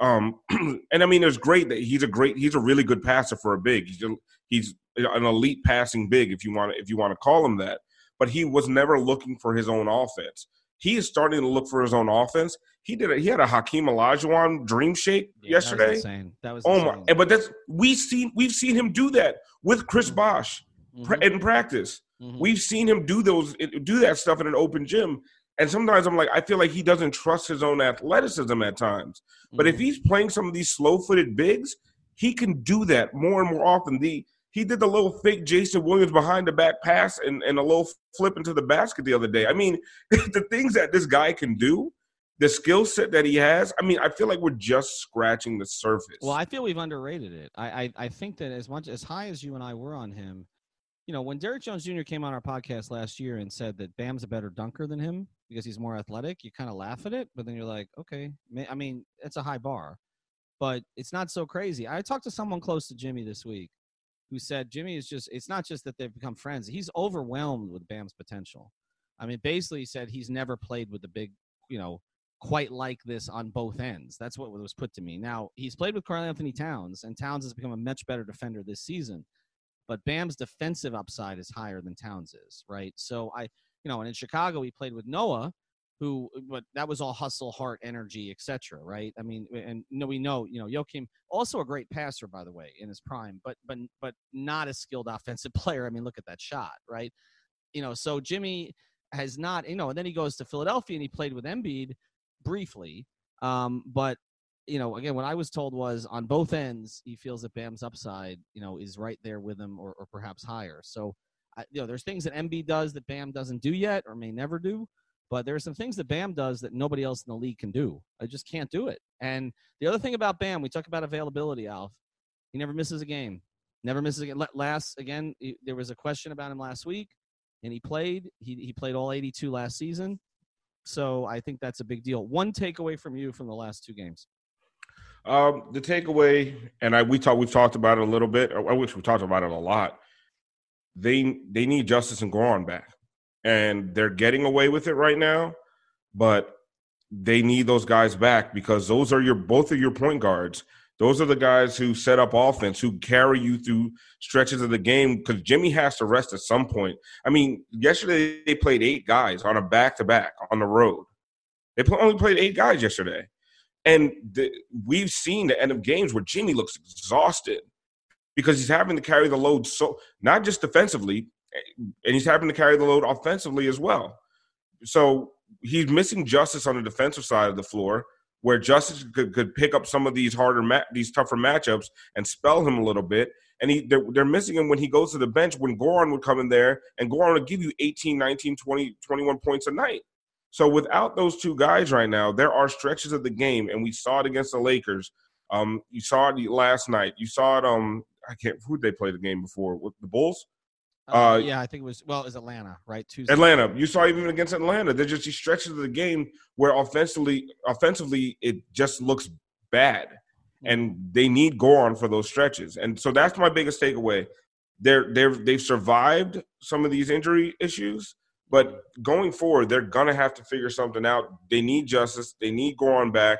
Um, and I mean, it's great that he's a great, he's a really good passer for a big. He's a, he's an elite passing big, if you want to, if you want to call him that. But he was never looking for his own offense. He is starting to look for his own offense. He did. A, he had a Hakeem Olajuwon dream shake yeah, yesterday. That was insane. That was oh insane. my! But that's we seen we've seen him do that with Chris mm-hmm. Bosh mm-hmm. in practice. Mm-hmm. We've seen him do those do that stuff in an open gym. And sometimes I'm like, I feel like he doesn't trust his own athleticism at times. But if mm-hmm. he's playing some of these slow-footed bigs, he can do that more and more often. The he did the little fake Jason Williams behind the back pass and, and a little flip into the basket the other day. I mean, the things that this guy can do, the skill set that he has, I mean, I feel like we're just scratching the surface. Well, I feel we've underrated it. I, I, I think that as much as high as you and I were on him, you know, when Derrick Jones Jr. came on our podcast last year and said that Bam's a better dunker than him because he's more athletic, you kind of laugh at it, but then you're like, okay, I mean, it's a high bar, but it's not so crazy. I talked to someone close to Jimmy this week who said Jimmy is just it's not just that they've become friends. He's overwhelmed with Bam's potential. I mean, basically he said he's never played with the big, you know, quite like this on both ends. That's what was put to me. Now, he's played with Karl-Anthony Towns and Towns has become a much better defender this season. But Bam's defensive upside is higher than Towns is, right? So I, you know, and in Chicago he played with Noah, who but that was all hustle, heart, energy, etc. Right? I mean, and no, we know you know Joakim also a great passer by the way in his prime, but but but not a skilled offensive player. I mean, look at that shot, right? You know, so Jimmy has not, you know, and then he goes to Philadelphia and he played with Embiid briefly, um, but you know, again, what I was told was on both ends, he feels that Bam's upside, you know, is right there with him or, or perhaps higher. So, I, you know, there's things that Embiid does that Bam doesn't do yet or may never do. But there are some things that Bam does that nobody else in the league can do. I just can't do it. And the other thing about Bam, we talk about availability, Alf. He never misses a game. Never misses a game. Last again, there was a question about him last week, and he played. He he played all 82 last season. So I think that's a big deal. One takeaway from you from the last two games. Um, the takeaway, and I we talked we've talked about it a little bit. I wish we talked about it a lot. They they need Justise and Goran back and they're getting away with it right now, but they need those guys back because those are your both of your point guards. Those are the guys who set up offense, who carry you through stretches of the game. Because Jimmy has to rest at some point. I mean, yesterday they played eight guys on a back to back on the road. They only played eight guys yesterday, and the, we've seen the end of games where Jimmy looks exhausted because he's having to carry the load so not just defensively, eh, and he's having to carry the load offensively as well. So he's missing Justise on the defensive side of the floor where Justise could, could pick up some of these harder, ma- these tougher matchups and spell him a little bit. And he, they're, they're, missing him when he goes to the bench when Goran would come in there and Goran would give you 18, 19, 20, 21 points a night. So without those two guys right now, there are stretches of the game, and we saw it against the Lakers. Um, you saw it last night. You saw it. Um, I can't. Who they play the game before? With the Bulls? Uh, uh, yeah, I think it was. Well, it was Atlanta, right? Tuesday. Atlanta. You saw even against Atlanta, there's just these stretches of the game where offensively, offensively, it just looks bad, and they need Goran for those stretches. And so that's my biggest takeaway. They're they're they've survived some of these injury issues, but going forward, they're gonna have to figure something out. They need Justise. They need Goran back.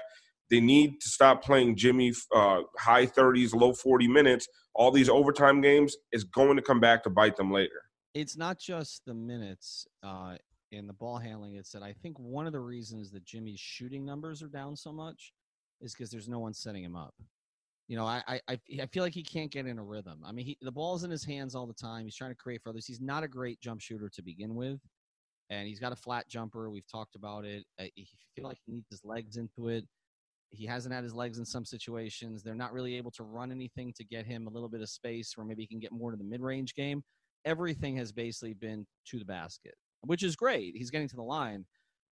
They need to stop playing Jimmy uh, high 30s, low 40 minutes. All these overtime games is going to come back to bite them later. It's not just the minutes uh, in the ball handling. It's that I think one of the reasons that Jimmy's shooting numbers are down so much is because there's no one setting him up. You know, I, I I feel like he can't get in a rhythm. I mean, he, the ball's in his hands all the time. He's trying to create for others. He's not a great jump shooter to begin with, and he's got a flat jumper. We've talked about it. Uh, I feel like he needs his legs into it. He hasn't had his legs in some situations. They're not really able to run anything to get him a little bit of space where maybe he can get more to the mid range game. Everything has basically been to the basket, which is great. He's getting to the line.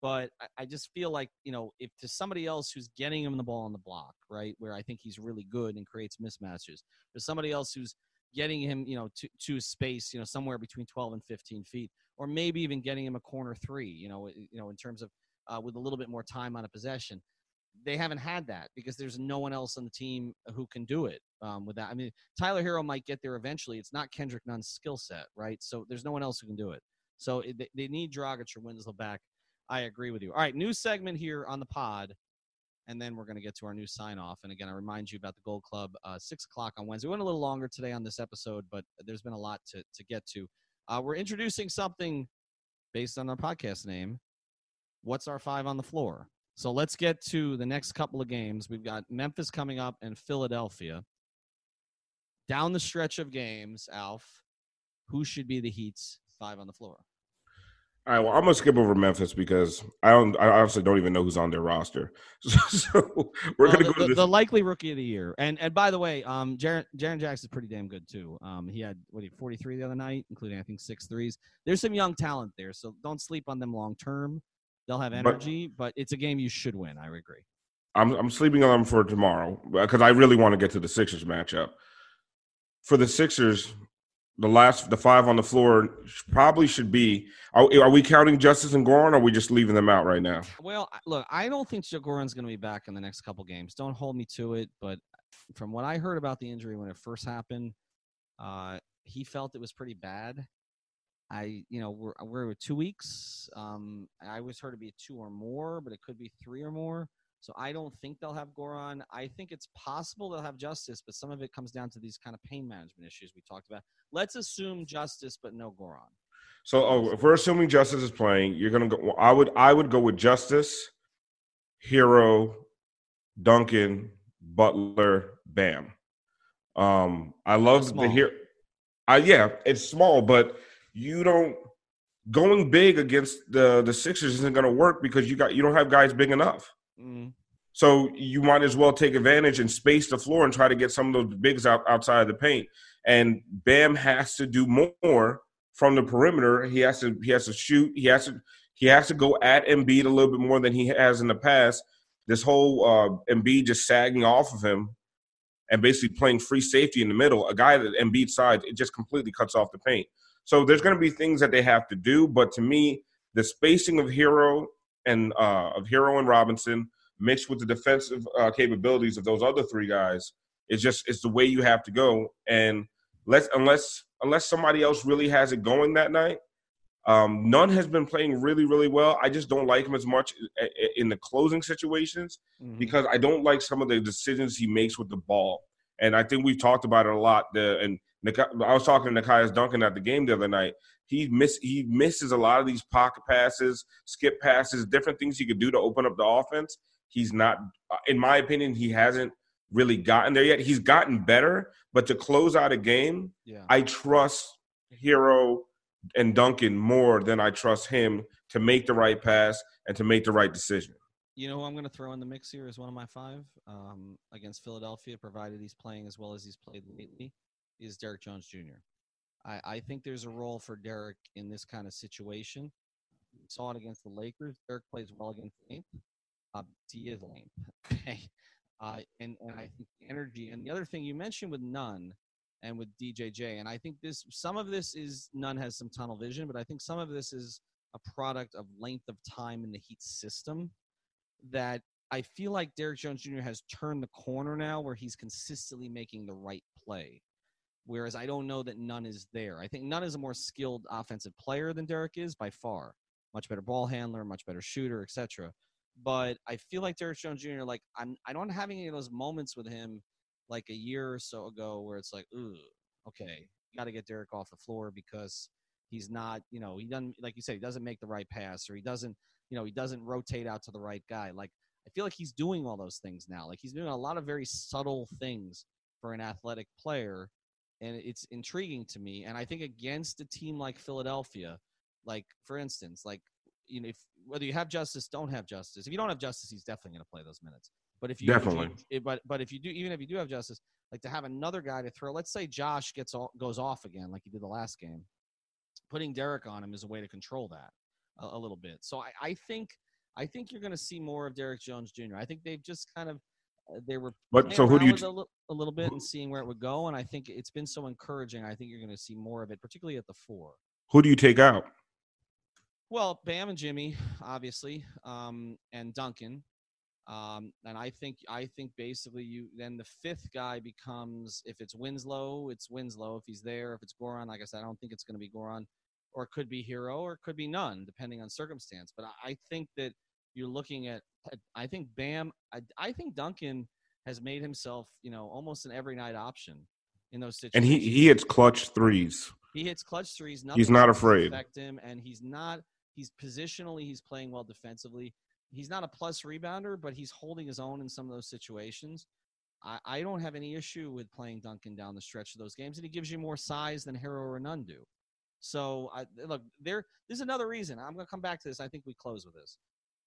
But I, I just feel like, you know, if to somebody else who's getting him the ball on the block, right, where I think he's really good and creates mismatches, there's somebody else who's getting him, you know, to, to space, you know, somewhere between 12 and 15 feet, or maybe even getting him a corner three, you know, you know, in terms of uh, with a little bit more time on a possession they haven't had that because there's no one else on the team who can do it um, with that. I mean, Tyler Herro might get there eventually. It's not Kendrick Nunn's skill set, right? So there's no one else who can do it. So it, they need Dragic or Winslow back. I agree with you. All right, new segment here on the pod, and then we're going to get to our new sign off. And again, I remind you about the Gold Club, uh, six o'clock on Wednesday. We went a little longer today on this episode, but there's been a lot to to get to. Uh, we're introducing something based on our podcast name. What's our five on the floor? So let's get to the next couple of games. We've got Memphis coming up and Philadelphia. Down the stretch of games, Alf, who should be the Heat's five on the floor? All right, well, I'm gonna skip over Memphis because I don't. I honestly don't even know who's on their roster. So, so we're gonna go the, to the likely rookie of the year. And and by the way, um, Jaren, Jaren Jackson's pretty damn good too. Um, he had what he 43 the other night, including I think six threes. There's some young talent there, so don't sleep on them long term. They'll have energy, but, but it's a game you should win. I agree. I'm I'm sleeping on them for tomorrow because I really want to get to the Sixers matchup. For the Sixers, the last the five on the floor probably should be. Are, are we counting Justise and Goran? or are we just leaving them out right now? Well, look, I don't think Goran's going to be back in the next couple games. Don't hold me to it, but from what I heard about the injury when it first happened, uh, he felt it was pretty bad. I, you know, we're we're two weeks. Um, I always heard it be two or more, but it could be three or more. So I don't think they'll have Goran. I think it's possible they'll have Justise, but some of it comes down to these kind of pain management issues we talked about. Let's assume Justise, but no Goran. So oh, if we're assuming Justise is playing, you're gonna go. I would I would go with Justise, Herro, Duncan, Butler, Bam. Um, I love the here. I yeah, it's small, but you don't going big against the the Sixers isn't going to work because you got you don't have guys big enough. Mm. So you might as well take advantage and space the floor and try to get some of those bigs out outside of the paint. And Bam has to do more from the perimeter. He has to he has to shoot. He has to he has to go at Embiid a little bit more than he has in the past. This whole uh, Embiid just sagging off of him and basically playing free safety in the middle. A guy that Embiid side it just completely cuts off the paint. So there's going to be things that they have to do, but to me, the spacing of Herro and uh, of Herro and Robinson mixed with the defensive uh, capabilities of those other three guys It's just it's the way you have to go. And let's unless unless somebody else really has it going that night, Um, Nunn has been playing really, really well. I just don't like him as much in the closing situations mm-hmm. because I don't like some of the decisions he makes with the ball. And I think we've talked about it a lot. The, and I was talking to Nekias Duncan at the game the other night. He miss he misses a lot of these pocket passes, skip passes, different things he could do to open up the offense. He's not, in my opinion, he hasn't really gotten there yet. He's gotten better, but to close out a game, yeah. I trust Herro and Duncan more than I trust him to make the right pass and to make the right decision. You know who I'm going to throw in the mix here is one of my five um, against Philadelphia, provided he's playing as well as he's played lately, is Derrick Jones Jr. I, I think there's a role for Derrick in this kind of situation. We saw it against the Lakers. Derrick plays well against length. Uh, he is length. Okay. Uh, and, and I think energy. And the other thing you mentioned with Nunn – and with DJJ. And I think this some of this is Nunn has some tunnel vision, but I think some of this is a product of length of time in the Heat system that I feel like Derrick Jones Jr. has turned the corner now where he's consistently making the right play. Whereas I don't know that Nunn is there. I think Nunn is a more skilled offensive player than Derrick is by far. Much better ball handler, much better shooter, etc. But I feel like Derrick Jones Jr. Like I'm, I don't have any of those moments with him like a year or so ago where it's like, ooh, okay, got to get Derrick off the floor because he's not, you know, he doesn't, like you said, he doesn't make the right pass or he doesn't, you know, he doesn't rotate out to the right guy. Like, I feel like he's doing all those things now. Like, he's doing a lot of very subtle things for an athletic player. And it's intriguing to me. And I think against a team like Philadelphia, like, for instance, like, you know, if whether you have Justise, don't have Justise. If you don't have Justise, he's definitely going to play those minutes. But if you definitely, if, but but if you do, even if you do have Justise, like to have another guy to throw. Let's say Josh gets all, goes off again, like he did the last game. Putting Derrick on him is a way to control that a, a little bit. So I, I think I think you're going to see more of Derrick Jones Jr. I think they've just kind of they were but so who do you a, little, a little bit and seeing where it would go, and I think it's been so encouraging. I think you're going to see more of it, particularly at the four. Who do you take out? Well, Bam and Jimmy, obviously, um, and Duncan. Um, and I think I think basically you then the fifth guy becomes if it's Winslow, it's Winslow. If he's there, if it's Goran, like I said, I don't think it's going to be Goran, or it could be Herro or it could be Nunn depending on circumstance. But I, I think that you're looking at. I think Bam. I, I, think Duncan has made himself, you know, almost an every night option in those situations. And he he hits clutch threes. He hits clutch threes. He's not afraid. Affect him, and he's not. He's positionally. He's playing well defensively he's not a plus rebounder, but he's holding his own in some of those situations. I, I don't have any issue with playing Duncan down the stretch of those games, and he gives you more size than Herro or Nunn do. So I, look, there. There's another reason. I'm going to come back to this. I think we close with this.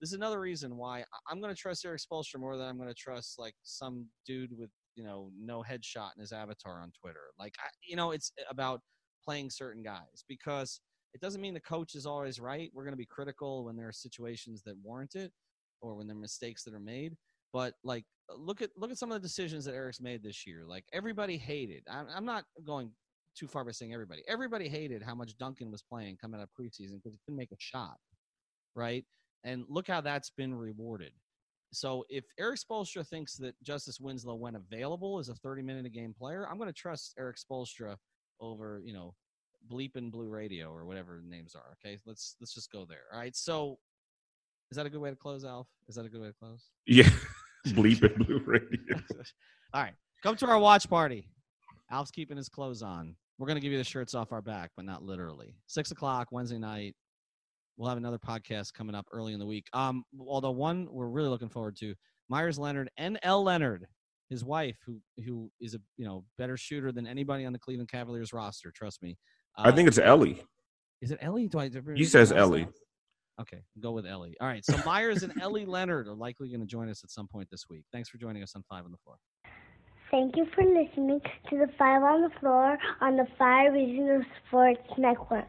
This is another reason why I'm going to trust Erik Spoelstra more than I'm going to trust like some dude with you know no headshot in his avatar on Twitter. Like I, you know, it's about playing certain guys because it doesn't mean the coach is always right. We're going to be critical when there are situations that warrant it or when there are mistakes that are made. But like, look at look at some of the decisions that Erik's made this year. Like everybody hated. I'm, I'm not going too far by saying everybody. Everybody hated how much Duncan was playing coming out of preseason because he couldn't make a shot, right? And look how that's been rewarded. So if Erik Spoelstra thinks that Justise Winslow, when available, is a 30 minute a game player, I'm going to trust Erik Spoelstra over you know bleeping blue radio or whatever the names are. Okay, let's let's just go there. All right. So, is that a good way to close, Alf? Is that a good way to close? Yeah, bleeping blue radio. All right, come to our watch party. Alf's keeping his clothes on. We're gonna give you the shirts off our back, but not literally. Six o'clock Wednesday night. We'll have another podcast coming up early in the week. Um, although one we're really looking forward to, Meyers Leonard and Elle Leonard, his wife, who who is a you know better shooter than anybody on the Cleveland Cavaliers roster. Trust me. I think it's Ellie. Is it Ellie? Do I? He says Ellie. Okay, go with Ellie. All right. So Meyers and Ellie Leonard are likely going to join us at some point this week. Thanks for joining us on Five on the Floor. Thank you for listening to the Five on the Floor on the Five Regional Sports Network.